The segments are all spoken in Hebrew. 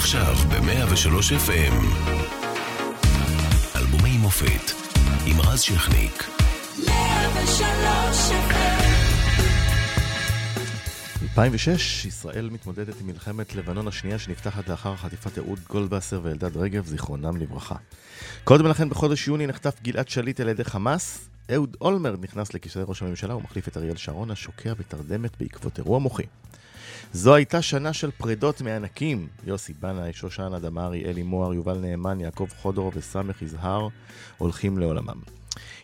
עכשיו ב-103 FM. אלבומי מופת עם רז שכניק. 103 2006, ישראל מתמודדת עם מלחמת לבנון השנייה שנפתחת לאחר חטיפת אהוד גולדבסר ואלדד רגב, זיכרונם לברכה. קודם לכן, בחודש יוני נחטף גלעד שליט על ידי חמאס. אהוד אולמרד נכנס לכיסא ראש הממשלה ומחליף את אריאל שרון השוקע בתרדמת בעקבות אירוע מוחי. זו הייתה שנה של פרידות מענקים. יוסי בנאי, שושנה דמארי, אלי מוהר, יובל נאמן, יעקב חודורוב וס. יזהר הולכים לעולמם.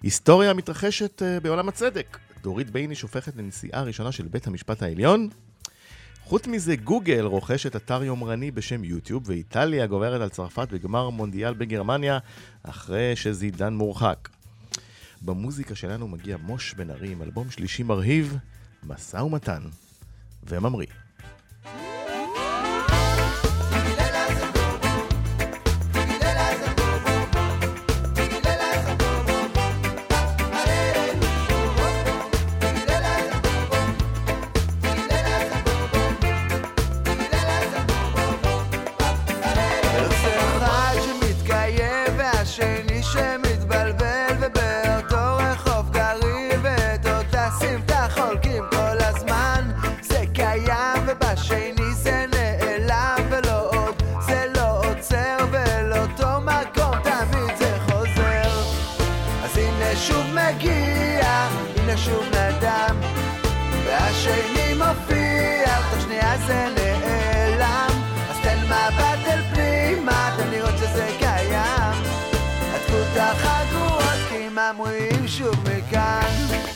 היסטוריה מתרחשת אה, בעולם הצדק. דורית בייניש הופכת לנשיאה הראשונה של בית המשפט העליון. חוץ מזה, גוגל רוכשת אתר יומרני בשם יוטיוב, ואיטליה גוברת על צרפת בגמר מונדיאל בגרמניה, אחרי שזידן מורחק. במוזיקה שלנו מגיע מוש בן ארי עם אלבום שלישי מרהיב, משא ומתן וממריא. Yeah. שוב מגיע, הנה שוב נדם, והשני מופיע, תוך שנייה זה נעלם, אז תן מבט אל פנימה, תן לראות שזה קיים, הדפות החגורות, כי הם אמרים שוב מכאן.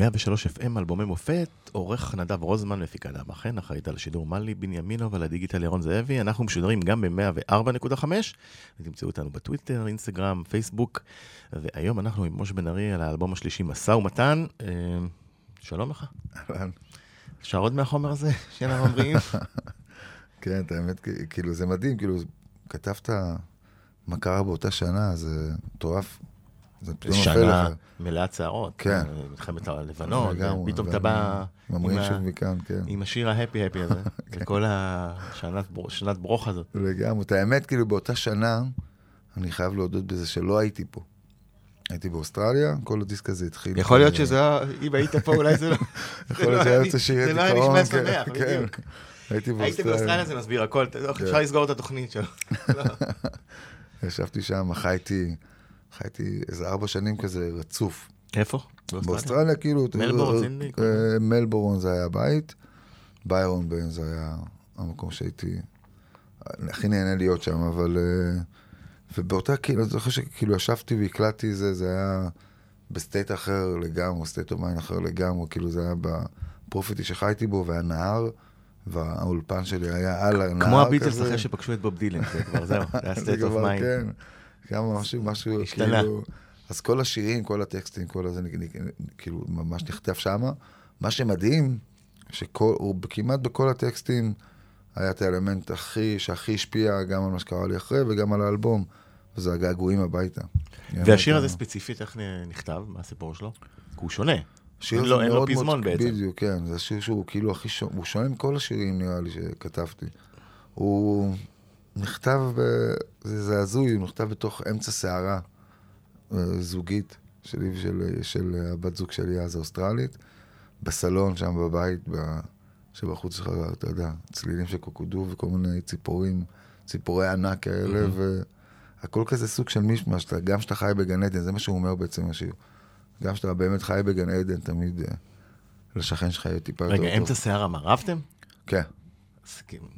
103 FM, אלבומי מופת, עורך נדב רוזמן, מפיקה דמה חן, אחראית על השידור מלי בנימינו ועל הדיגיטל ירון זאבי. אנחנו משודרים גם ב-104.5, ותמצאו אותנו בטוויטר, אינסטגרם, פייסבוק, והיום אנחנו עם משה בן ארי על האלבום השלישי, משא ומתן. אה, שלום לך. אפשר עוד מהחומר הזה, שאנחנו אומרים? כן, האמת, כאילו, זה מדהים, כאילו, כתבת מה קרה באותה שנה, זה מטורף. זה פתאום נופל לך. שנה מלאת שערות. כן. מלחמת הלבנון, פתאום אתה בא... ממרים שוב מכאן, כן. עם השיר ההפי הפי הזה, וכל כן. השנת ברוך הזאת. לגמרי. את האמת, כאילו, באותה שנה, אני חייב להודות בזה שלא הייתי פה. הייתי באוסטרליה, כל הדיסק הזה התחיל. יכול להיות שזה היה, אם היית פה, אולי זה לא... יכול להיות שהיה יוצא שירי דיכאון. זה לא היה נשמע שמח, כן, בדיוק. הייתי באוסטרליה. הייתי באוסטרליה, זה מסביר הכל, אפשר לסגור את התוכנית שלו. ישבתי שם, חייתי... חייתי איזה ארבע שנים כזה רצוף. איפה? באוסטרליה, כאילו... מלבורן, אה, מלבורן זה היה הבית, ביירון ביי זה היה המקום שהייתי הכי נהנה להיות שם, אבל... אה, ובאותה, כאילו, אני זוכר שכאילו ישבתי והקלטתי זה, זה היה ב state אחר לגמרי, state of mind אחר לגמרי, כאילו זה היה ב property שחייתי בו, והיה נהר. והאולפן שלי היה על הנהר כזה. כמו הביטלס אחרי שפגשו את בוב דילן, זה כבר זהו, זה היה state of mind. גם משהו, משהו. כאילו... אז כל השירים, כל הטקסטים, כל הזה, כאילו, ממש נכתב שמה. מה שמדהים, שכמעט בכל הטקסטים היה את האלמנט הכי, שהכי השפיע גם על מה שקרה לי אחרי וגם על האלבום, וזה הגעגועים הביתה. והשיר הזה ספציפית, איך נכתב? מה הסיפור שלו? הוא שונה. שיר לא, אין לו פזמון בעצם. בדיוק, כן. זה שיר שהוא כאילו הכי שונה, הוא שונה מכל השירים נראה לי שכתבתי. הוא נכתב. זה, הזוי, הוא נכתב בתוך אמצע סערה אה, זוגית שלי ושל של הבת זוג שלי אז, האוסטרלית, בסלון שם בבית, ב... שבחוץ שלך, אתה יודע, צלילים של קוקודו וכל מיני ציפורים, ציפורי ענק כאלה, mm-hmm. והכל כזה סוג של מישמש, גם כשאתה חי בגן עדן, זה מה שהוא אומר בעצם השיר. גם כשאתה באמת חי בגן עדן, תמיד uh, לשכן שלך יהיה טיפה יותר טוב. רגע, אמצע סערה, מה, רבתם? כן.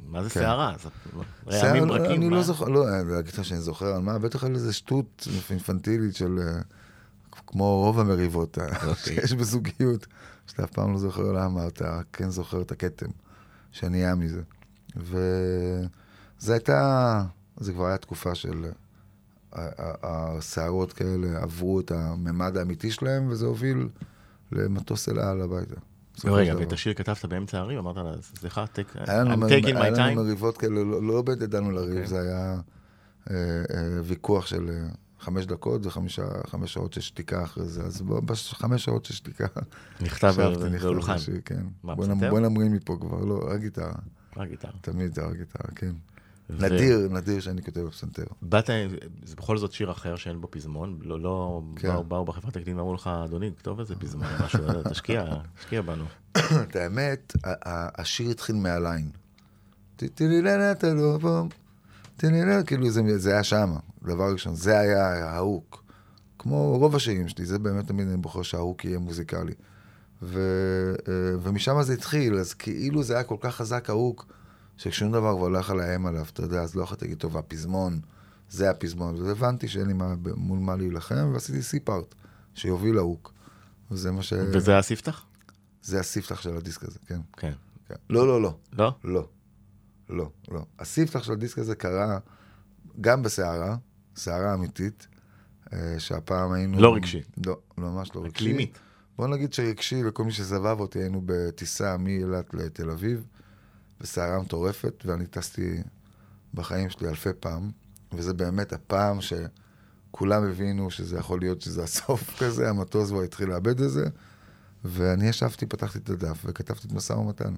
מה זה סערה? רעמים ברקים? אני לא זוכר, לא, להגיד לך שאני זוכר על מה, בטח על איזה שטות אינפנטילית של, אה, כמו רוב המריבות אה, אוקיי. שיש בזוגיות, שאתה אף פעם לא זוכר למה, אתה כן זוכר את הכתם שנהיה מזה. וזה הייתה, זה כבר היה תקופה של... הסערות כאלה עברו את הממד האמיתי שלהם, וזה הוביל למטוס אל העל הביתה. רגע, ואת השיר כתבת באמצע הריב, אמרת לה, סליחה, I'm taking my time. היה לנו מריבות כאלה, לא, לא באמת ידענו לריב, אוקיי. זה היה אה, אה, ויכוח של אה, חמש דקות וחמש שעות של שתיקה אחרי זה, אז בחמש שעות של שתיקה, נכתב באולחן. כן. בוא נמריא מפה כבר, לא, רק גיטרה. רק גיטרה. תמיד רק גיטרה, כן. נדיר, נדיר שאני כותב בפסנתר. באת, זה בכל זאת שיר אחר שאין בו פזמון, לא, לא כן. באו, באו בחברת תקדים ואמרו לך, אדוני, כתוב איזה פזמון, משהו, תשקיע, תשקיע בנו. את האמת, השיר התחיל מה line. כאילו זה היה שם, דבר ראשון, זה היה ה hook. כמו רוב השירים שלי, זה באמת תמיד אני בוחר שה hook יהיה מוזיקלי. ו, אה, ומשם זה התחיל, אז כאילו זה היה כל כך חזק ה hook. ששום דבר כבר לא יכול לאיים עליו, אתה יודע, אז לא יכולתי להגיד, טוב, הפזמון, זה הפזמון. אז הבנתי שאין לי מה, מול מה להילחם, ועשיתי C-part, שיוביל להוק. וזה מה ש... וזה הספתח? זה הספתח של הדיסק הזה, כן. כן. כן. לא, לא, לא. לא? לא. לא, לא. הספתח של הדיסק הזה קרה גם בסערה, סערה אמיתית, אה, שהפעם היינו... לא רגשי. לא, ממש לא רגשי. אקלימית. בוא נגיד שרגשי, לכל מי שסבב אותי, היינו בטיסה מאילת לתל אביב. בסערה מטורפת, ואני טסתי בחיים שלי אלפי פעם, וזה באמת הפעם שכולם הבינו שזה יכול להיות שזה הסוף כזה, המטוס כבר התחיל לאבד את זה, ואני ישבתי, פתחתי את הדף וכתבתי את משא ומתן.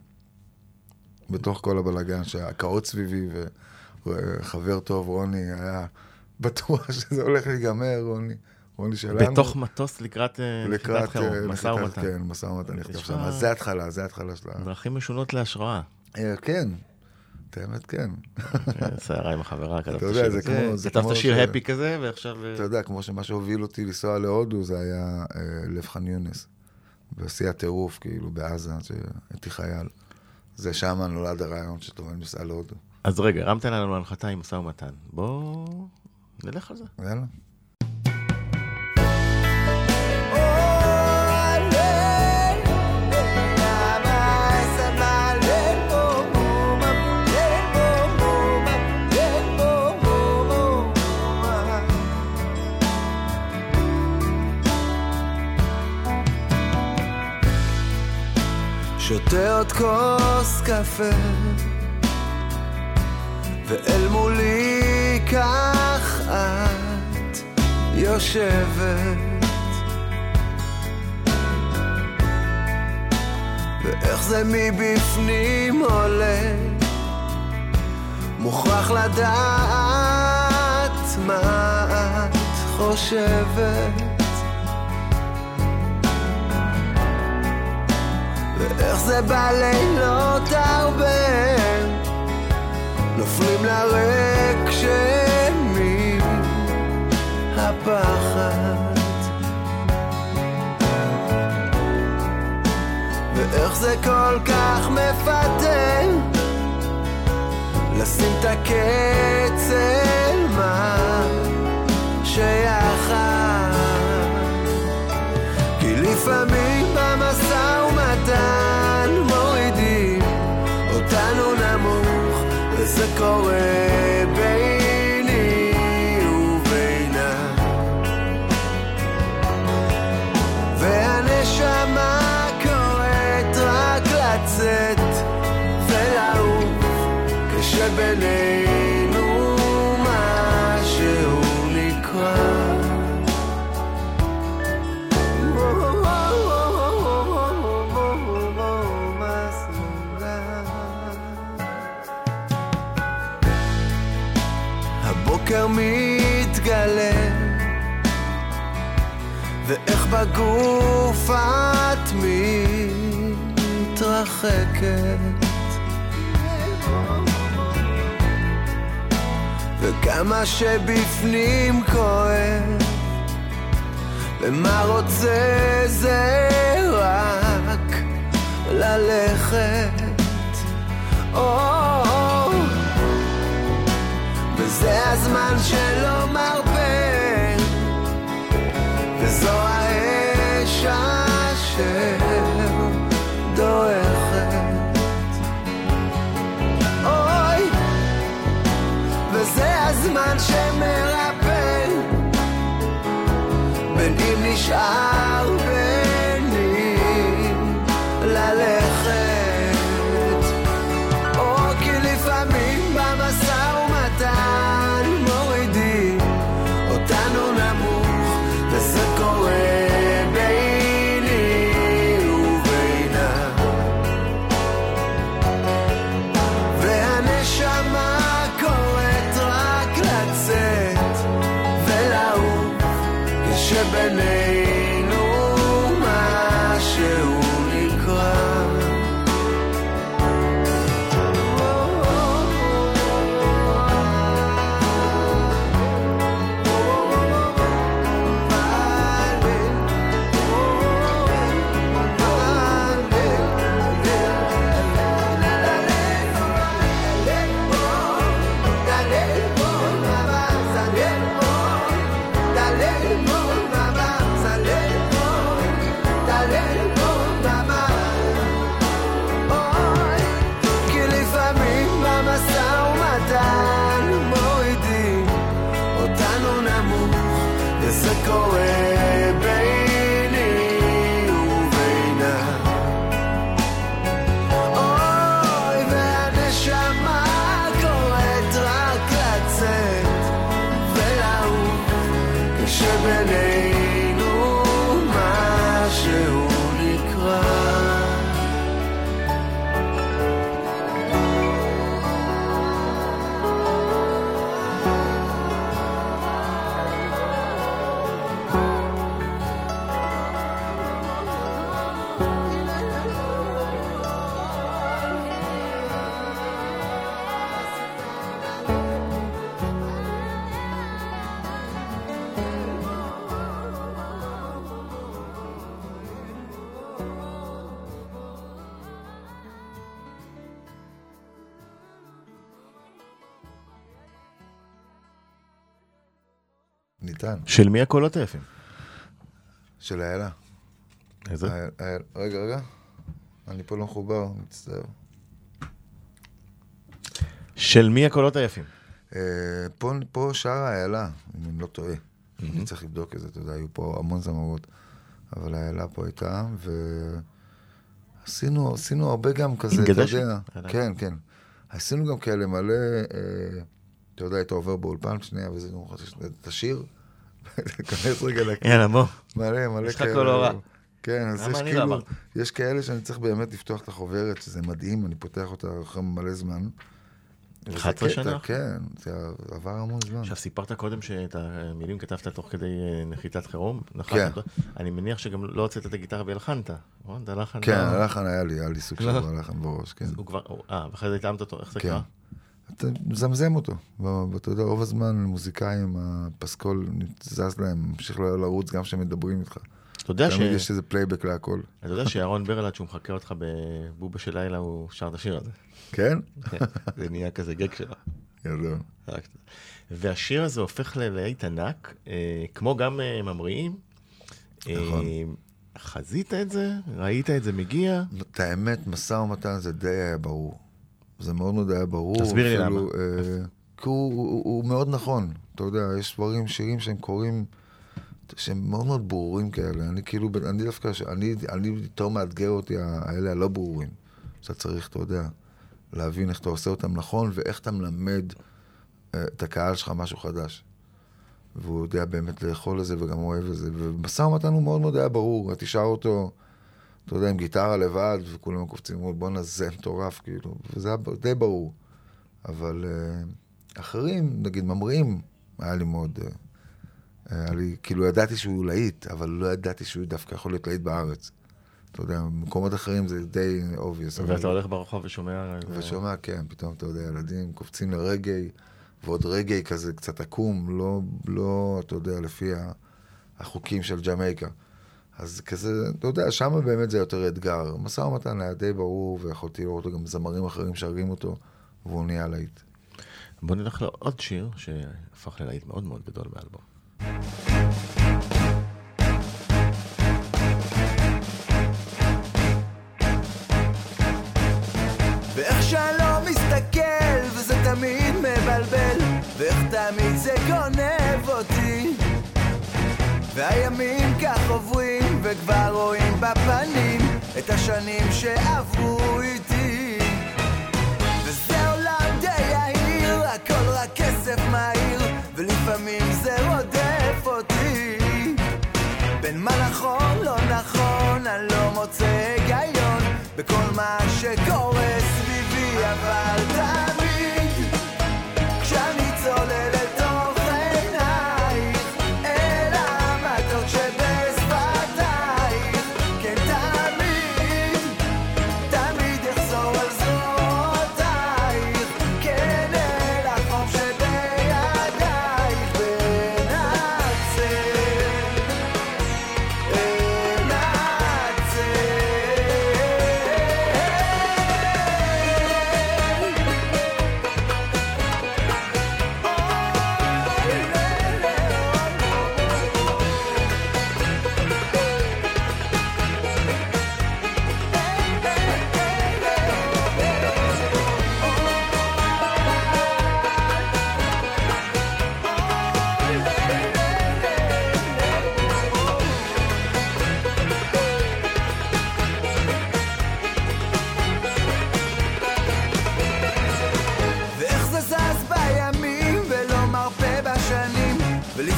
בתוך כל הבלאגן, שהקאות סביבי וחבר טוב, רוני, היה בטוח שזה הולך להיגמר, רוני. רוני שלנו. בתוך מטוס לקראת אה, חירום, אה, משא ומתן. כן, משא ומתן נכתב שם. אז זה התחלה, זה התחלה של ה... דרכים משונות להשראה. אה, כן, את האמת כן. סערה עם החברה, כתבת שיר זה כמו... כתבת שיר הפי כזה, ועכשיו... אה, אתה יודע, כמו שמה שהוביל אותי לנסוע להודו, זה היה אה, לב חאן יונס. בשיא הטירוף, כאילו, בעזה, שהייתי חייל. זה שם נולד הרעיון שטוב, אני נוסע להודו. אז רגע, הרמת לנו הנחתה עם משא ומתן. בואו נלך על זה. יאללה. שותה עוד כוס קפה, ואל מולי כך את יושבת. ואיך זה מבפנים עולה, מוכרח לדעת מה את חושבת. ואיך זה בלילות הרבה? נופלים לריק שמי הפחד. ואיך זה כל כך מפתה? לשים את הקץ אל מה שיחד. כי לפעמים שבפנים כואב. ומה רוצה זה רק ללכת? וזה הזמן שלא מרפה. וזו וזה הזמן שמרפא בין אם נשאר ניתן. של מי הקולות היפים? של איילה. איזה? אייל- אייל- רגע, רגע. אני פה לא מחובר, מצטער. של מי הקולות היפים? אה, פה, פה שרה איילה, אם אני לא טועה. אני צריך לבדוק את זה, אתה יודע, היו פה המון זמרות. אבל איילה פה הייתה, עשינו, עשינו הרבה גם כזה, אתה? יודע. כן, כן. עשינו גם כאלה מלא, אה, אתה יודע, היית עובר באולפן שנייה וזה, נו, את השיר, תיכנס רגע לכ... יאללה, בוא. מלא, מלא יש לך קול לא רע. כן, אז יש לא כאילו, אמרתי? יש כאלה שאני צריך באמת לפתוח את החוברת, שזה מדהים, אני פותח אותה אחרי מלא זמן. וזה 11 קטע, שנה? כן, זה עבר המון זמן. עכשיו, סיפרת קודם שאת המילים כתבת תוך כדי אה, נחיתת חירום. כן. אני מניח שגם לא הוצאת את הגיטרה והלחנת, נכון? את הלחן. כן, לא- הלחן היה לי, היה לי סוג של לא. הלחן בראש, כן. הוא כבר, אה, ואחרי זה התאמת אותו, איך זה כן. קרה? אתה מזמזם אותו. ב- אתה יודע, רוב הזמן מוזיקאים, הפסקול זז להם, ממשיך לרוץ גם כשהם מדברים איתך. אתה יודע ש- תמיד יש איזה פלייבק להכל. אתה יודע שירון ברלד, שהוא מחקה אותך בבובה של לילה, הוא שר את השיר הזה. כן? כן, זה נהיה כזה גאג שלו. גדול. רק- והשיר הזה הופך ללהיט ענק, אה, כמו גם אה, ממריאים. אה, נכון. חזית את זה? ראית את זה מגיע? את האמת, משא ומתן זה די היה ברור. זה מאוד מאוד היה ברור. תסביר לי למה. אה, כי הוא, הוא, הוא מאוד נכון. אתה יודע, יש דברים, שירים שהם קוראים, שהם מאוד מאוד ברורים כאלה. אני כאילו, אני דווקא, אני, אני יותר מאתגר אותי, האלה הלא ברורים. שאתה צריך, אתה יודע, להבין איך אתה עושה אותם נכון, ואיך אתה מלמד אה, את הקהל שלך משהו חדש. והוא יודע באמת לאכול את זה וגם אוהב את זה. ומשא ומתן הוא מאוד מאוד היה ברור. אתה תשאר אותו, אתה יודע, עם גיטרה לבד, וכולם קופצים, אומרים, בואנה, זה מטורף, כאילו. וזה היה די ברור. אבל uh, אחרים, נגיד ממריאים, היה לי מאוד... Uh, היה לי, כאילו, ידעתי שהוא להיט, אבל לא ידעתי שהוא דווקא יכול להיות להיט בארץ. אתה יודע, במקומות אחרים זה די obvious. אבל- ואתה הולך ברחוב ושומע... ושומע, כן, פתאום אתה יודע, ילדים קופצים לרגעי, ועוד רגעי כזה קצת עקום, לא, לא, אתה יודע, לפי החוקים של ג'מייקה. אז כזה, אתה יודע, שם באמת זה יותר אתגר. משא ומתן היה די ברור, ויכולתי לראות גם זמרים אחרים שרים אותו, והוא נהיה להיט. בוא נלך לעוד שיר שהפך ללהיט מאוד מאוד גדול באלבום. ואיך שאני לא מסתכל, וזה תמיד מבלבל, ואיך תמיד זה גונב אותי. והימים כך עוברים, וכבר רואים בפנים את השנים שעברו איתי. וזה עולם די יהיר, הכל רק כסף מהיר, ולפעמים זה רודף אותי. בין מה נכון, לא נכון, אני לא מוצא היגיון בכל מה שקורה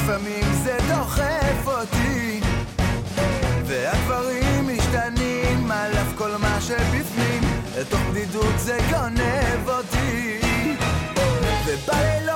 ולפעמים זה דוחף אותי. והדברים משתנים על אף כל מה שבפנים. לתוך בדידות זה גונב אותי. ובלילות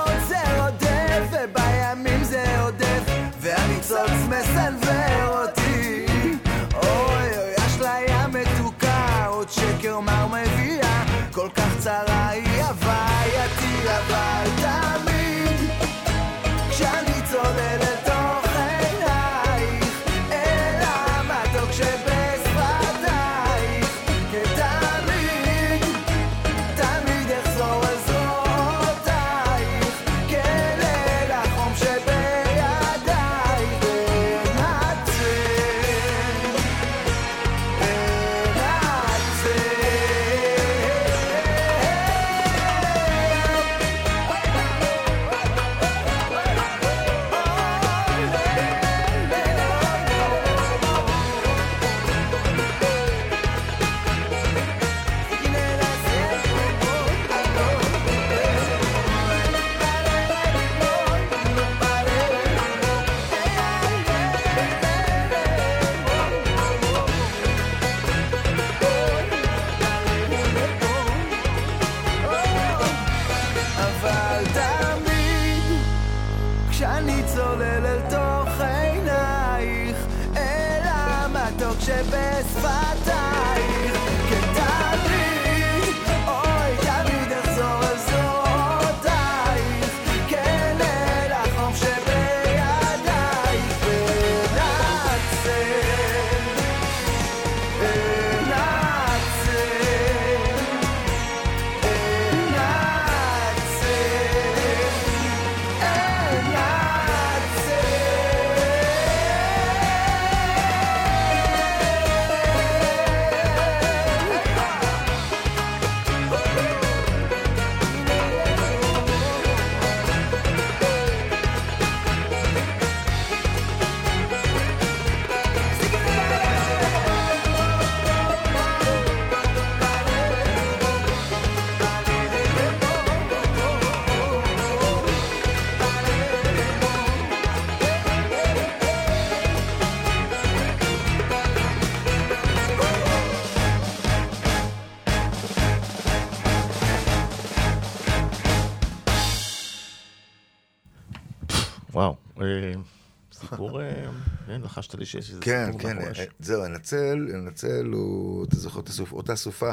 סיפור, אה, כן, לחשת לי שיש איזה כן, סיפור כן, מאחורי אה, זהו, הנצל, הנצל הוא, אתה זוכר את הסוף, אותה סופה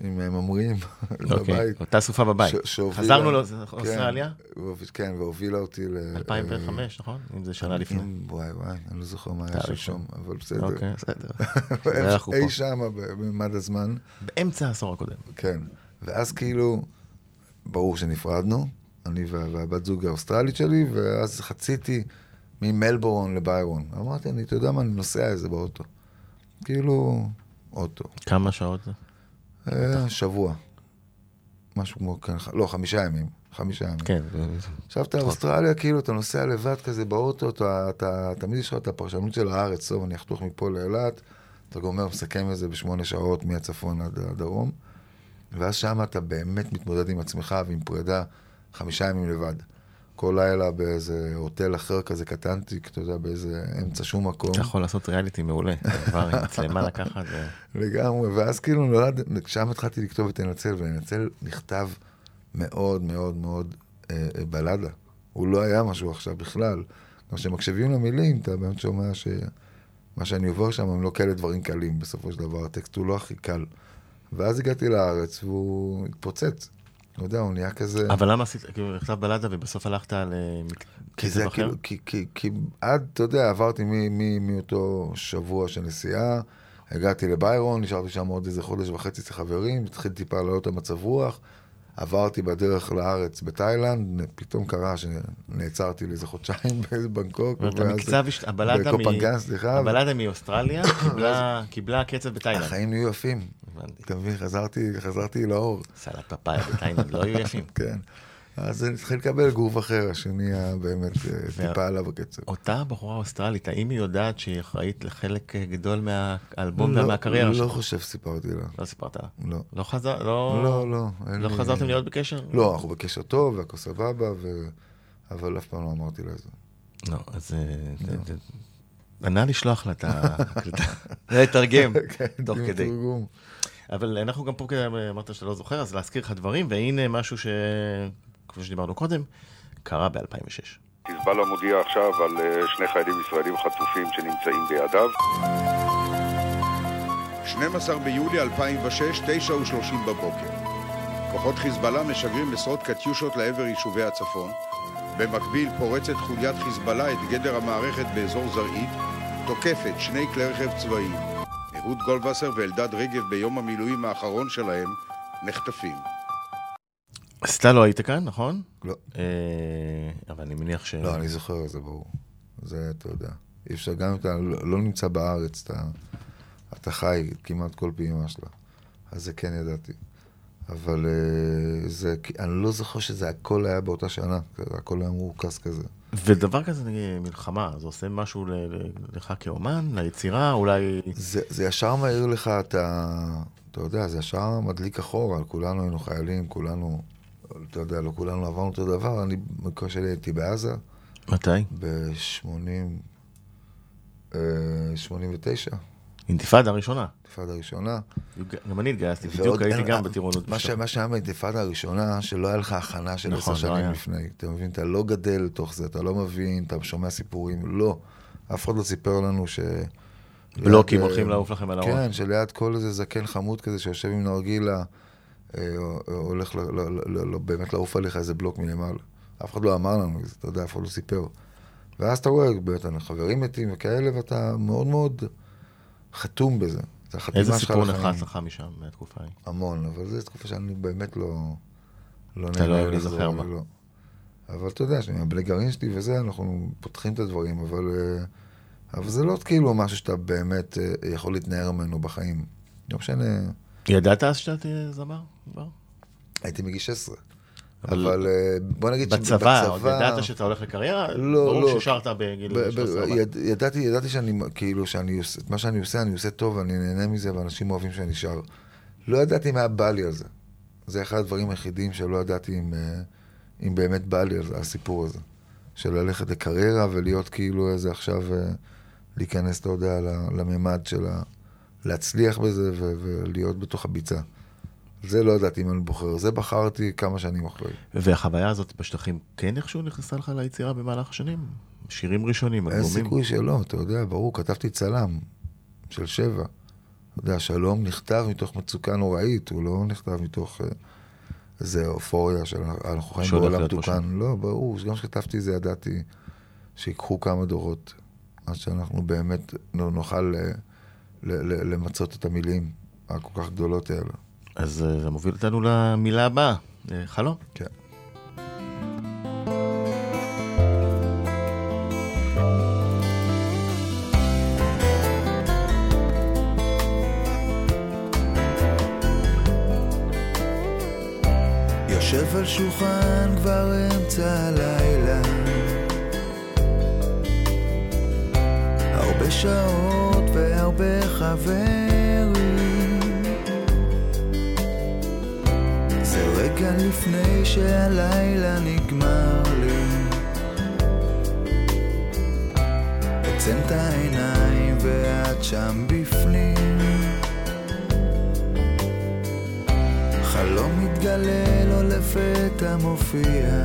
עם אה, ממרים אוקיי, בבית. אותה סופה בבית. חזרנו כן, לאוסטרליה? והוביל- כן, והובילה אותי ל... 2005, נכון? אם זה שנה לפני. אם- וואי וואי, אני לא זוכר מה היה. שם, אבל בסדר. אוקיי, בסדר. אי שם בממד הזמן, באמצע העשור הקודם. כן. ואז כאילו, ברור שנפרדנו, אני וה- והבת זוג האוסטרלית שלי, ואז חציתי ממלבורן לביירון. אמרתי, אני, אתה יודע מה, אני נוסע איזה באוטו. כאילו, אוטו. כמה שעות זה? אה, שבוע. משהו כמו, כן, לא, חמישה ימים. חמישה ימים. כן. עכשיו אתה באוסטרליה, כאילו, אתה נוסע לבד כזה באוטו, אתה, אתה, תמיד יש לך את הפרשנות של הארץ, טוב, אני אחתוך מפה לאילת, אתה גומר, מסכם את זה בשמונה שעות מהצפון עד הדרום, ואז שם אתה באמת מתמודד עם עצמך ועם פרידה חמישה ימים לבד. כל לילה באיזה הוטל אחר כזה קטנטיק, אתה יודע, באיזה אמצע שום מקום. אתה יכול לעשות ריאליטי מעולה. כבר עם מצלמה לקחת. לגמרי, ואז כאילו נולד, שם התחלתי לכתוב את תנצל, ונצל נכתב מאוד מאוד מאוד אה, אה, בלדה. הוא לא היה משהו עכשיו בכלל. גם כשמקשיבים למילים, אתה באמת שומע שמה שאני עובר שם הם לא כאלה דברים קלים, בסופו של דבר, הטקסט הוא לא הכי קל. ואז הגעתי לארץ והוא התפוצץ. לא יודע, הוא נהיה כזה... אבל למה עשית, כאילו, נכתב בלדה ובסוף הלכת כי זה אחר? כאילו, כי, כי, כי עד, אתה יודע, עברתי מאותו שבוע של נסיעה, הגעתי לביירון, נשארתי שם עוד איזה חודש וחצי אצל חברים, התחיל טיפה לעלות המצב רוח, עברתי בדרך לארץ בתאילנד, פתאום קרה שנעצרתי לאיזה חודשיים בבנקוק. ואז- הבלדה מ- בקופנגן, סליחה. הבלדה מאוסטרליה קיבלה- קיבלה קצב בתאילנד. החיים נהיו יפים, הבנתי. אתה מבין? חזרתי, חזרתי לאור. סלט פפאיה בתאילנד לא היו יפים. כן. אז זה התחיל לקבל גוף אחר, השני היה באמת אה, טיפה עליו הקצב. אותה בחורה אוסטרלית, האם היא יודעת שהיא אחראית לחלק גדול מהאלבום לא- ומהקריירה לא שלך? חושב שסיפרתי לה. לא סיפרת לה. לא. לא חזר, לא... לא, לא. לא חזרתם להיות בקשר? לא, אנחנו בקשר טוב, והכל סבבה. אבל אף פעם לא אמרתי לה את זה. לא, אז... אה, זה- זה- נא לשלוח לה את ההקלטה. לתרגם, תוך עם כדי. אבל אנחנו גם פה, אמרת שאתה לא זוכר, אז להזכיר לך דברים, והנה משהו ש... כמו שדיברנו קודם, קרה ב-2006. חיזבאללה מודיע עכשיו על אה, שני חיילים ישראלים חטופים שנמצאים בידיו. 12 ביולי 2006, 9 ו-30 בבוקר. כוחות חיזבאללה משגרים עשרות קטיושות לעבר יישובי הצפון. במקביל פורצת חוליית חיזבאללה את גדר המערכת באזור זרעית, תוקפת שני כלי רכב צבאיים. אהוד גולדווסר ואלדד רגב ביום המילואים האחרון שלהם נחטפים. אז אתה לא היית כאן, נכון? לא. אה, אבל אני מניח ש... לא, אני זוכר, זה ברור. זה, אתה יודע. אי אפשר, גם אם אתה לא לא נמצא בארץ, אתה, אתה חי כמעט כל פעימה שלה. אז זה כן ידעתי. אבל אה, זה, אני לא זוכר שזה הכל היה באותה שנה, הכל היה מרוכז כזה. ודבר כזה, נגיד, מלחמה, זה עושה משהו לך כאומן, ליצירה, אולי... זה, זה ישר מעיר לך את ה... אתה יודע, זה ישר מדליק אחורה, כולנו היינו חיילים, כולנו, אתה יודע, לא כולנו עברנו אותו דבר, אני במקרה שלי הייתי בעזה מתי? ב-80... 89. אינתיפאדה הראשונה. אינתיפאדה הראשונה. גם אני התגייסתי, בדיוק הייתי גם בטירונות. מה שהיה באינתיפאדה הראשונה, שלא היה לך הכנה של נכון, עשר לא. שנים לפני. אתה מבין? אתה לא גדל לתוך זה, אתה לא מבין, אתה שומע סיפורים, לא. אף אחד לא סיפר לנו ש... בלוקים הולכים אה, לעוף לכם על הראש. כן, שליד כל איזה זקן חמוד כזה שיושב עם נרגילה, אה, הולך ל- ל- באמת לעוף עליך איזה בלוק מלמעלה. אף אחד לא אמר לנו את זה, אתה יודע, אף אחד לא סיפר. ואז אתה רואה, באמת, חברים מתים וכאלה, ואתה מאוד מאוד חתום בזה. איזה סיפור. נחת לך משם, מהתקופה ההיא? המון, אבל זו תקופה שאני באמת לא... לא אתה לא אוהב להיזכר בה. לא. אבל אתה יודע, שאני- הבני גרעין שלי וזה, אנחנו פותחים את הדברים, אבל... אה, אבל זה לא כאילו משהו שאתה באמת אה, יכול להתנער ממנו בחיים. לא משנה, ידעת אז שאתה זמר? כבר? הייתי מגיל 16. אבל אבל אה, בוא נגיד בצבא, עוד ידעת שאתה הולך לקריירה? לא, ברור לא. ששרת בגיל ב- ב- 13. יד- ידעתי, ידעתי שאני, כאילו, שאני עושה, את מה שאני עושה, אני עושה טוב, אני נהנה מזה, ואנשים אוהבים שאני שר. לא ידעתי מה בא לי על זה. זה אחד הדברים היחידים שלא ידעתי אם, אה, אם באמת בא לי על זה, הסיפור הזה. של ללכת לקריירה ולהיות כאילו איזה עכשיו, אה, להיכנס, אתה יודע, לממד של ה... להצליח בזה ו- ולהיות בתוך הביצה. זה לא ידעתי אם אני בוחר, זה בחרתי כמה שנים אחרי. והחוויה הזאת בשטחים כן איכשהו נכנסה לך ליצירה במהלך השנים? שירים ראשונים, אין אלבומים? סיכוי שלא, אתה יודע, ברור, כתבתי צלם של שבע. אתה יודע, שלום נכתב מתוך מצוקה נוראית, הוא לא נכתב מתוך אה, איזה אופוריה של אנחנו חיים בעולם מתוקן. לא, ברור, גם כשכתבתי זה ידעתי שיקחו כמה דורות עד שאנחנו באמת נו- נוכל אה, למצות את המילים הכל כך גדולות האלה. אז אה, זה מוביל אותנו למילה הבאה, אה, חלום. כן. יושב על שולחן כבר אמצע הלילה הרבה שעות והרבה חברים זה רגע לפני שהלילה נגמר לי. עוצם את העיניים ואת שם בפנים. חלום מתגלה לו לפתע מופיע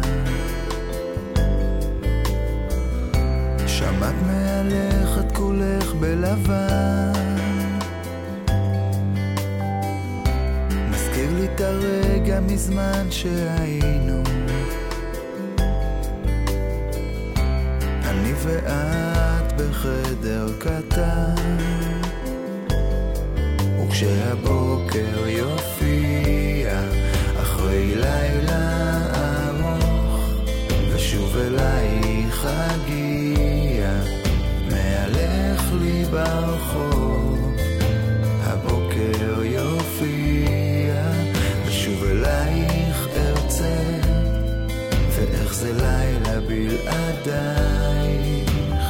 שמעת מעליך את כולך בלבן. מזכיר לי את הרגע מזמן שהיינו. אני ואת בחדר קטן. וכשהבוקר יופיע בלעדייך.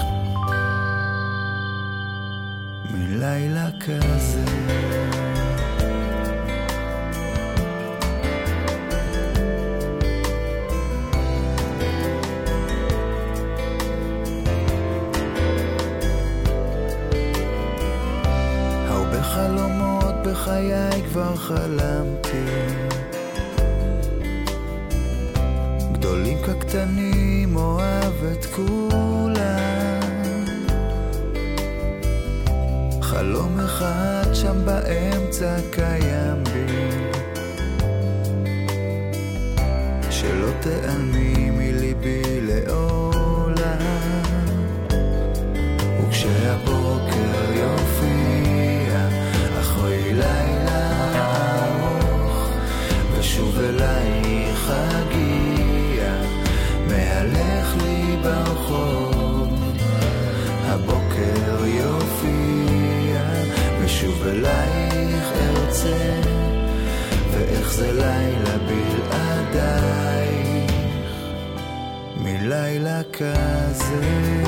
מלילה כזה. הרבה חלומות בחיי כבר חלמתי. גדולים כקטנים אוהב את כולם. חלום אחד שם באמצע קיים בי. שלא תיעלמי אלייך ארצה ואיך זה לילה בלעדייך? מלילה כזה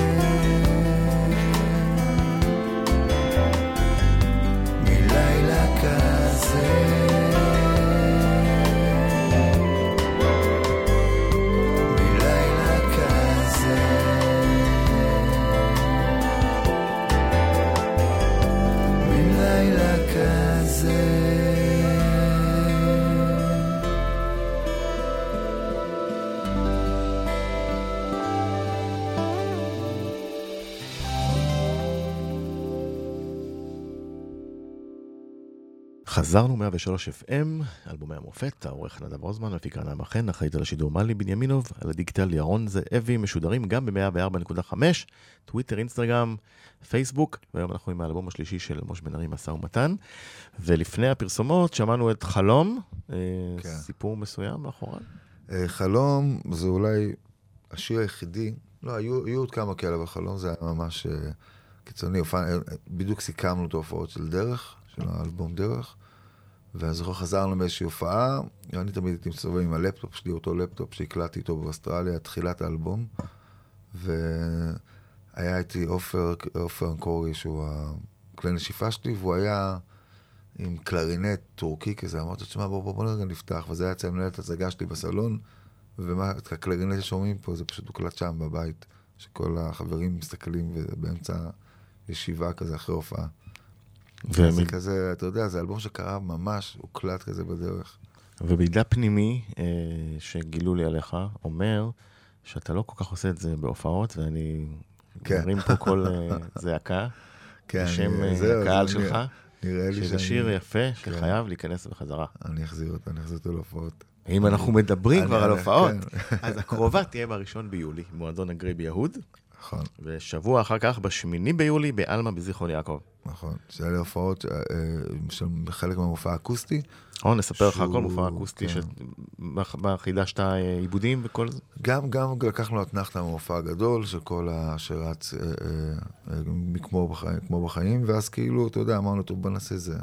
חזרנו 103 FM, אלבומי המופת, העורך נדב רוזמן, מפיקה נעמה חן, אחראית על השידור מלי בנימינוב, על הדיגיטל ירון זאבי, משודרים גם ב-104.5, טוויטר, אינסטגרם, פייסבוק, והיום אנחנו עם האלבום השלישי של משה בן ארי, משא ומתן. ולפני הפרסומות שמענו את חלום, אה, כן. סיפור מסוים מאחוריו. אה, חלום זה אולי השיר היחידי, לא, היו, היו עוד כמה כאלה בחלום, זה היה ממש אה, קיצוני. בדיוק סיכמנו את ההופעות של דרך, של האלבום דרך, ואני זוכר חזרנו מאיזושהי הופעה, אני תמיד הייתי מסתובב עם הלפטופ שלי, אותו לפטופ שהקלטתי איתו באוסטרליה, תחילת האלבום, והיה איתי עופר, אנקורי, שהוא הכלי נשיפה שלי, והוא היה... עם קלרינט טורקי כזה, אמרתי, תשמע, בוא, בוא, בוא רגע נפתח, וזה היה אצל מנהלת הצגה שלי בסלון, ומה, את הקלרינט ששומעים פה, זה פשוט הוקלט שם בבית, שכל החברים מסתכלים באמצע ישיבה כזה אחרי הופעה. ומ- זה כזה, אתה יודע, זה אלבום שקרה ממש, הוקלט כזה בדרך. ומידע פנימי אה, שגילו לי עליך, אומר שאתה לא כל כך עושה את זה בהופעות, ואני כן. מרים פה קול אה, זעקה, כן, בשם אה, זהו, הקהל זה שלך, נראה- שזה שאני- שיר יפה כן. שחייב להיכנס בחזרה. אני אחזיר אותו, אני אחזיר אותו להופעות. אם אנחנו מדברים כבר על הופעות, כן. אז הקרובה תהיה בראשון ביולי, מועדון הגרי ביהוד, נכון, ושבוע אחר כך, בשמיני ביולי, בעלמה בזיכרון יעקב. נכון. שאלה הופעות אה, אה, של חלק מהמופע האקוסטי. או, נספר לך על כל שהוא- מופע אקוסטי, כן. שבה חידשת אה, עיבודים וכל זה. גם, גם לקחנו אתנחתא מהמופע הגדול של כל ה... שרץ כמו, בחיים, ואז כאילו, אתה יודע, אמרנו, טוב, בוא נעשה זה.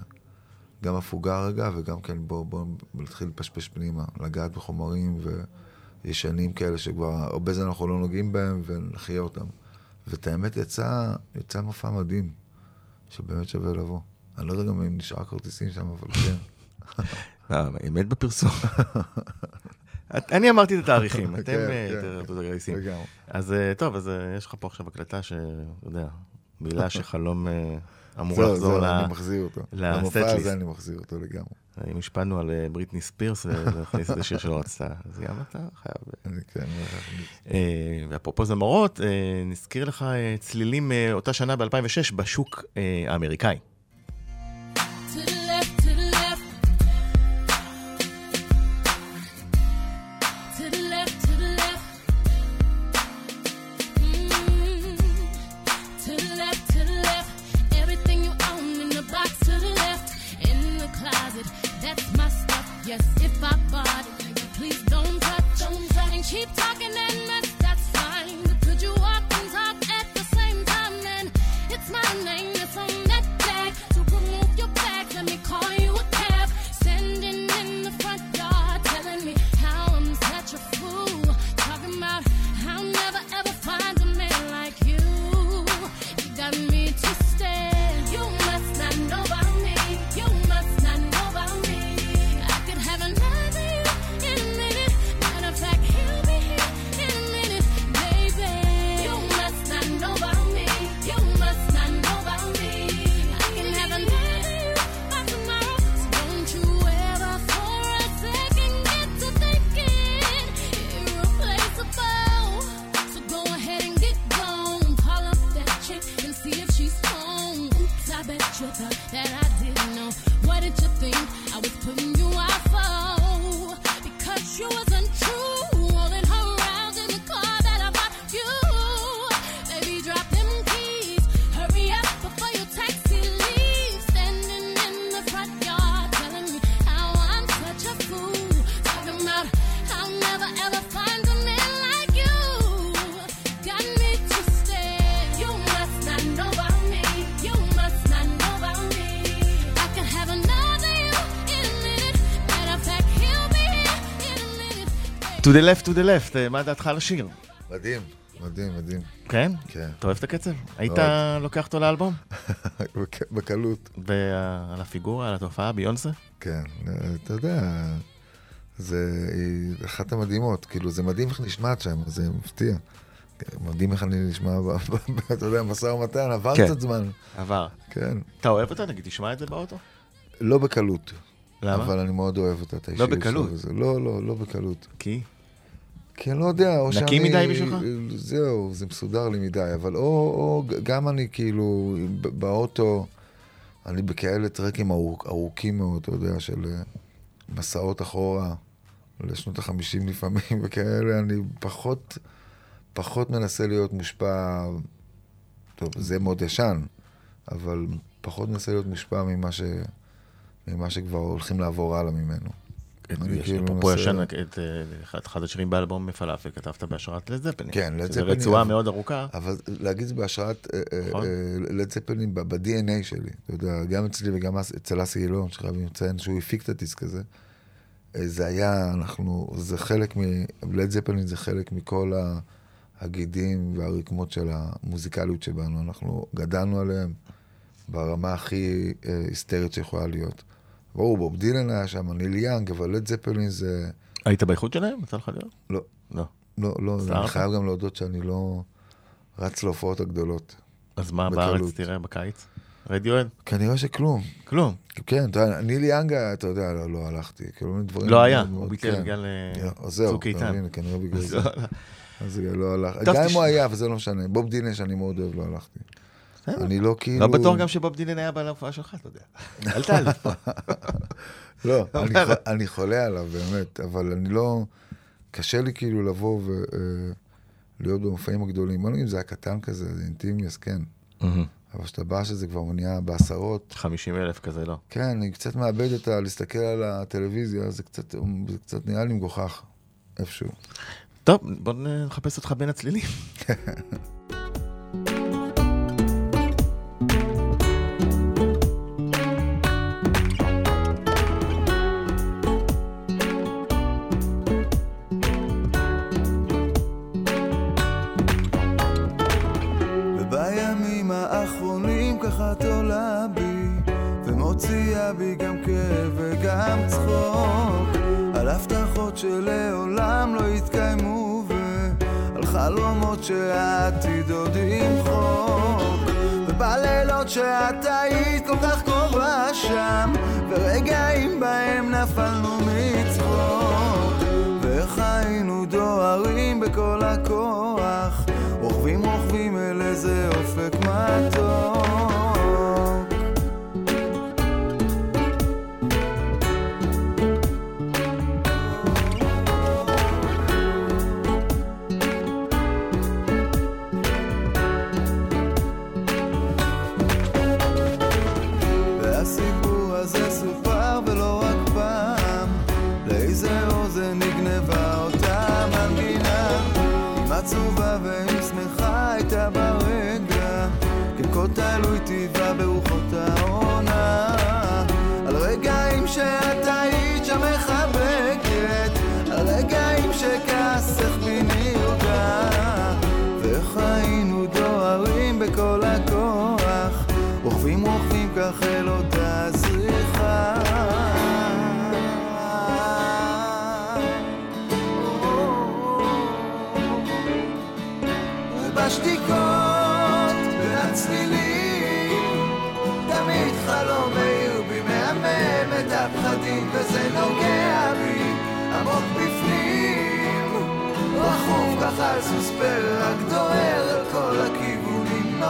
גם הפוגה רגע, וגם כן בוא, נתחיל לפשפש פנימה, לגעת בחומרים וישנים כאלה שכבר הרבה זמן אנחנו לא נוגעים בהם, ונחיה אותם. ואת האמת, יצא, יצא מופע מדהים, שבאמת שווה לבוא. אני לא יודע גם אם נשאר כרטיסים שם, אבל כן. אה, אמת בפרסום. אני אמרתי את התאריכים, אתם כן, אה, כן. לגמרי. אז אה, טוב, אז אה, יש לך פה עכשיו הקלטה שאתה יודע, מילה שחלום אה, אמור זהו, לחזור זהו, ל... אני מחזיר אותו. למופע. הזה אני מחזיר אותו לגמרי. אם השפענו על אה, בריטני ספירס ולהכניס את השיר שלא רצתה, אז גם אתה חייב. אני כן, אני להכניס. אה, ואפרופו זמרות, אה, נזכיר לך אה, צלילים אה, אותה שנה ב-2006 בשוק אה, האמריקאי. To the left, to the left, אה, מה דעתך על השיר? מדהים, מדהים, מדהים. כן? כן. אתה אוהב את הקצב? היית. לוקח אותו לאלבום? בק- בקלות. ועל הפיגורה, על התופעה, ביונסה? כן, אתה יודע, זה אחת המדהימות, כאילו זה מדהים איך נשמעת שם, זה מפתיע. מדהים איך אני נשמע, אתה יודע, משא ומתן, עבר כן. קצת זמן. עבר. כן. אתה אוהב אותה? נגיד, תשמע את זה באוטו? לא בקלות. למה? אבל אני מאוד אוהב אותה, את האישיות בקלות. שלה וזה. לא, לא, לא בקלות. כי? כי אני לא יודע, או נקי שאני... מדי בשבילך? זהו, זה מסודר לי מדי, אבל או, או גם אני כאילו באוטו, אני בכאלה טרקים ארוכ, ארוכים מאוד, אתה יודע, של אה, מסעות אחורה לשנות החמישים לפעמים, וכאלה, אני פחות, פחות מנסה להיות מושפע, טוב, זה מאוד ישן, אבל פחות מנסה להיות מושפע ממה, ש, ממה שכבר הולכים לעבור הלאה ממנו. כאילו אפרופו מנסה- ישן, את אה, אחד- השירים באלבום פלאפל, כתבת בהשראת לד זפלין. כן, לד זו זפלין, רצועה אבל- מאוד ארוכה. אבל להגיד זה בהשראת נכון. לד זפלין ב-DNA שלי, אתה יודע, גם אצלי וגם אצל אסי אילון, שחייבים לציין שהוא הפיק את הדיסק הזה. אה, זה היה, אנחנו, זה חלק מ... לד זפלין זה חלק מכל הגידים והרקמות של המוזיקליות שבנו, אנחנו גדלנו עליהם ברמה הכי אה, היסטרית שיכולה להיות. ברור, בוב דילן היה שם, ניל יאנג, אבל לד זפלין זה... היית באיכות שלהם? יצא לך להיות? לא, לא. לא, לא? אני חייב גם להודות שאני לא רץ להופעות הגדולות. אז מה. בארץ תראה בקיץ? רדיואד? כנראה שכלום. כלום. כן, אתה יודע, נילי יאנגה, אתה יודע, לא, לא הלכתי. כל מיני דברים. לא היה, הוא ביטל כן. בגלל לא, זהו, צוק איתן. מבין, כנראה בגלל זה. לא- אז לא הלך. גם אם הוא היה, אבל זה לא משנה. בוב דילן, שאני מאוד אוהב, לא הלכתי. אני לא כאילו... לא בטוח גם שבוב דילן היה בא להופעה שלך, אתה יודע. אל תעליב פה. לא, חו- אני חולה עליו, באמת, אבל אני לא... קשה לי כאילו לבוא ולהיות במופעים הגדולים. בוא נגיד, אם זה היה קטן כזה, זה אינטימי, אז כן. אבל כשאתה בא שזה כבר נהיה בעשרות, 50 אלף כזה, לא. כן, אני קצת מאבד את ה... להסתכל על הטלוויזיה, זה קצת, זה קצת נראה לי מגוחך, איפשהו. טוב, בוא נחפש אותך בין הצלילים.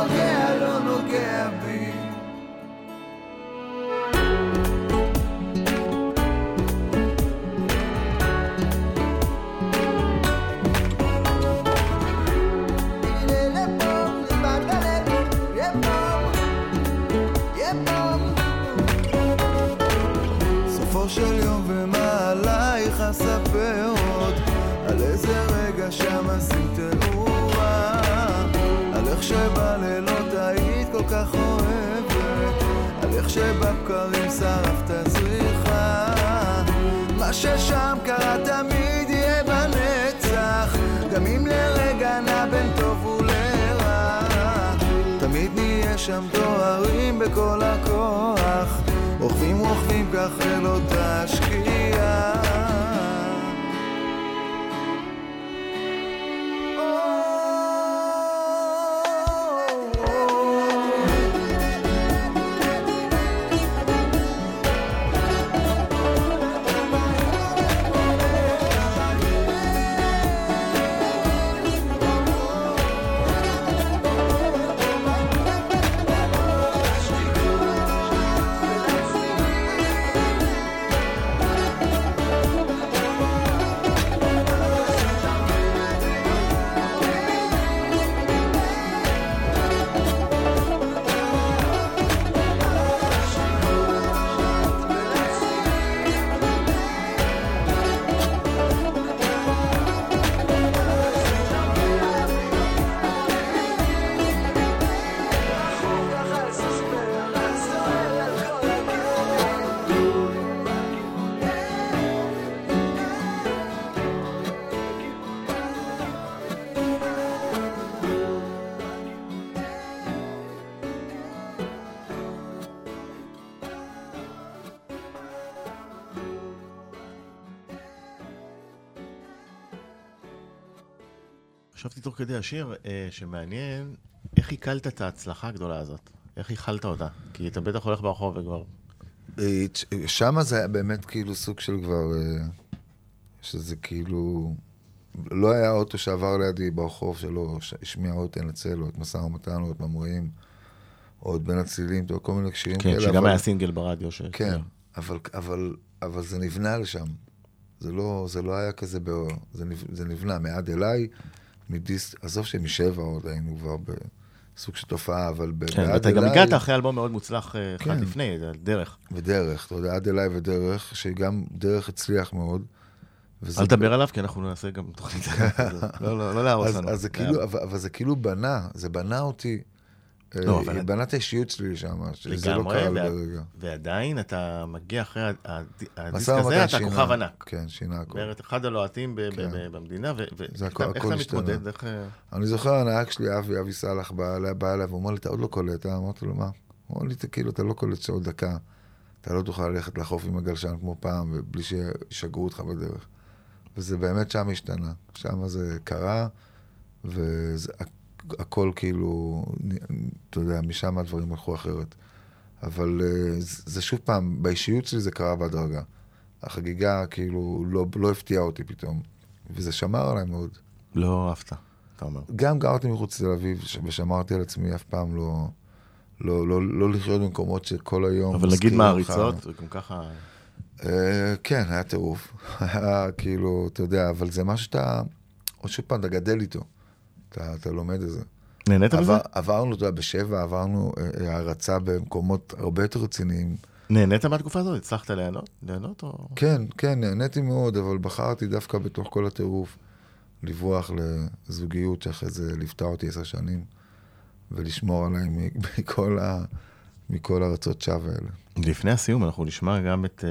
yeah. שבלילות היית כל כך אוהבת על איך שבבקרים שרפת זריחה. מה ששם קרה תמיד יהיה בנצח גם אם לרגע נע בין טוב ולרע. תמיד נהיה שם דוהרים בכל הכוח רוכבים רוכבים כך אל אותה שקיעה תוך כדי השיר, אה, שמעניין איך עיכלת את ההצלחה הגדולה הזאת. איך איכלת אותה? כי אתה בטח הולך ברחוב וכבר... אה, שם זה היה באמת כאילו סוג של כבר... אה, שזה כאילו... לא היה אוטו שעבר לידי ברחוב שלא השמיע או את אנצל, או את משא ומתן, או את ממריאים, או את בין הצלילים, או כל מיני שירים כן, כאלה. שגם אבל- היה סינגל ברדיו. ש... כן, אבל, אבל, אבל זה נבנה לשם. זה לא, זה לא היה כזה, ב... זה, נב... זה נבנה מעד אליי, מדיסק, עזוב שמשבע עוד היינו כבר בסוג של תופעה, אבל כן, בעד ואתה גם אליי, הגעת אחרי אלבום מאוד מוצלח אה, אחד כן. לפני, דרך. ודרך, אתה יודע, עד אליי ודרך, שגם דרך הצליח מאוד. וזה- אל תדבר עליו, כי אנחנו נעשה גם תוכנית. לא, לא, לא להרוס אז, לנו. זה כאילו, אבל, אבל זה כאילו בנה, זה בנה אותי. לא, לא, אבל- את האישיות שלי שם, שזה לא קרה לי ברגע. ועדיין אתה מגיע אחרי הדיסק הזה, אתה. כוכב ענק. כן, שינה הכל. באמת אחד הלוהטים כן. במדינה, ואיך אתה-. מתמודד? אה, אני זוכר, הנהג שלי, אבי, אבי סאלח, בא אליי, והוא אמר לי, אתה עוד לא קולט, אה? אמרתי לו, מה? הוא אמר לי, "אתה כאילו, אתה לא קולט שעוד דקה. אתה לא תוכל ללכת לחוף עם הגלשן כמו פעם, ובלי שישגעו אותך בדרך. וזה באמת שם השתנה. שם זה קרה, והכל כאילו, אתה יודע, משם הדברים הלכו אחרת. אבל אה, זה זה שוב פעם, באישיות שלי זה קרה בהדרגה. החגיגה כאילו לא, לא הפתיעה אותי פתאום, וזה שמר עליי מאוד. לא אהבת, אתה אומר. גם גרתי מחוץ לתל אביב, ושמרתי על עצמי אף פעם לא, לא, לא, לא לחיות במקומות שכל היום... אבל נגיד מעריצות, לך. גם ככה... אה, כן, היה טירוף. היה כאילו, אתה יודע, אבל זה משהו שאתה, עוד שוב פעם, אתה גדל איתו. אתה, אתה לומד את זה. נהנית מזה? עבר, עברנו, אתה יודע, בשבע עברנו אה, הערצה במקומות הרבה יותר רציניים. נהנית מהתקופה הזאת? הצלחת ליהנות? ליהנות או... כן, כן, נהניתי מאוד, אבל בחרתי דווקא בתוך כל הטירוף לברוח לזוגיות שאחרי זה ליוותה אותי עשר שנים, ולשמור עליי מכל, ה, מכל הרצות שווא האלה. לפני הסיום אנחנו נשמע גם את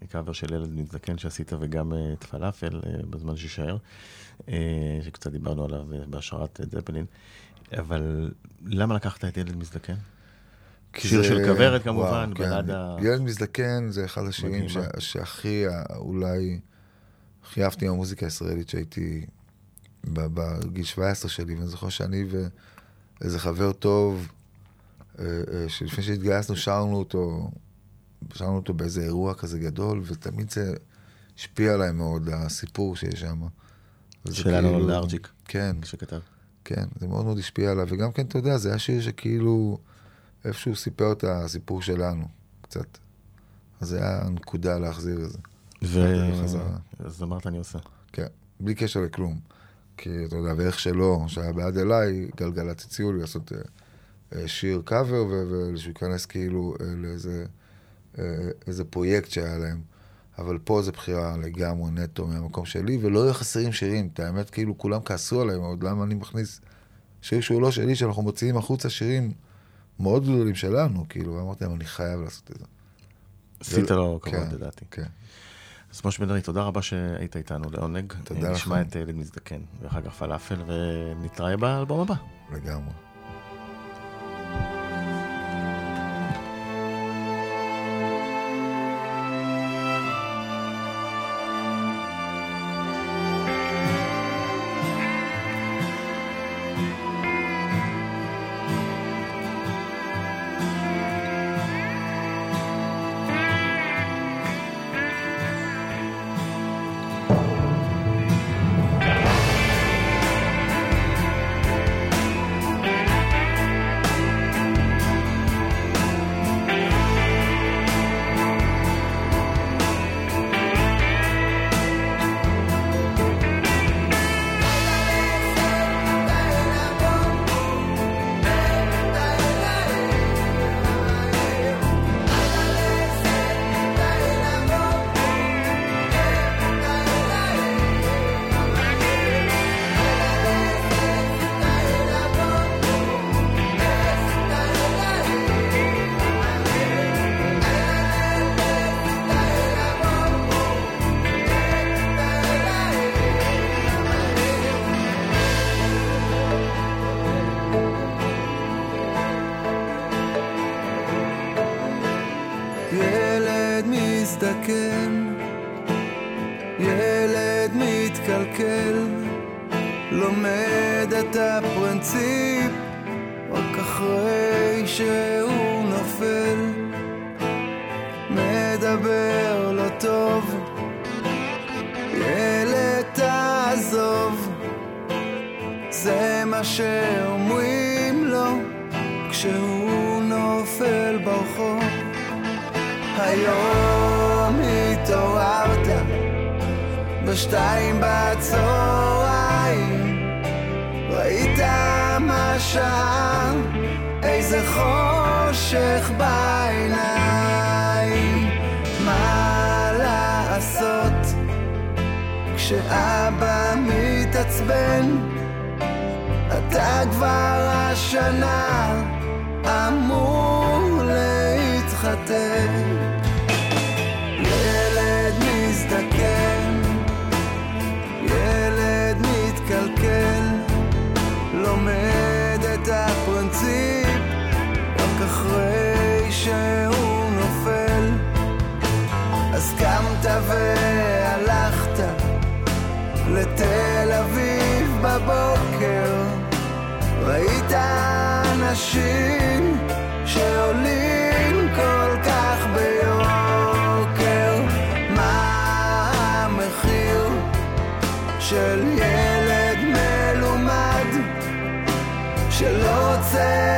אה, קאבר של ילד מזדקן שעשית וגם אה, את פלאפל אה, בזמן שישאר, אה, שקצת דיברנו עליו אה, בהשראת זפלין. אבל למה לקחת את ילד מזדקן? שיר זה- של כוורת כמובן, כן. ה- ילד מזדקן זה אחד השירים. שהכי, אולי, הכי אהבתי עם המוזיקה הישראלית שהייתי בגיל 17 שלי, ואני זוכר שאני ואיזה חבר טוב, שלפני שהתגייסנו שרנו אותו, שרנו אותו באיזה אירוע כזה גדול, ותמיד זה השפיע עליי מאוד, הסיפור שיש שם. שלנו כאילו- לארג'יק, כן, שכתב. כן, זה מאוד מאוד השפיע עליו, וגם כן, אתה יודע, זה היה שיר שכאילו איפשהו סיפר את הסיפור שלנו, קצת. אז זה היה נקודה להחזיר את זה, ו... אז אמרת אני עושה. כן, בלי קשר לכלום. כי אתה יודע, ואיך שלא, שהיה בעד אליי, גלגלצ הציעו לי לעשות אה, אה, שיר קאבר, ושהוא ייכנס כאילו אה, לאיזה אה, איזה פרויקט שהיה להם. אבל פה זו בחירה לגמרי נטו מהמקום שלי, ולא היו חסרים שירים. את האמת, כאילו, כולם כעסו עליי מאוד, למה אני מכניס שיר שהוא לא שלי, שאנחנו מוציאים החוצה שירים מאוד גדולים שלנו, כאילו, ואמרתי להם, אני חייב לעשות את זה. עשית לו כן, כבוד לדעתי. כן. אז משה בן ארי, תודה רבה שהיית איתנו לעונג. תודה אה, נשמע. את ילד מזדקן, ואחר כך פלאפל, ונתראה באלבום הבא. לגמרי. מה שאומרים לו כשהוא נופל ברחוב. היום התעוררת בשתיים בצהריים. ראית מה שעה איזה חושך בעיניים. מה לעשות? כשאבא מתעצבן אתה כבר השנה אמור להתחתן ילד מזדקן, ילד מתקלקל, לומד את הפרינציפ רק אחרי שהוא נופל. אז קמת והלכת לתל אביב בבוקר, ראית אנשים שעולים כל כך ביוקר. מה המחיר של ילד מלומד שלא רוצה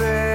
baby.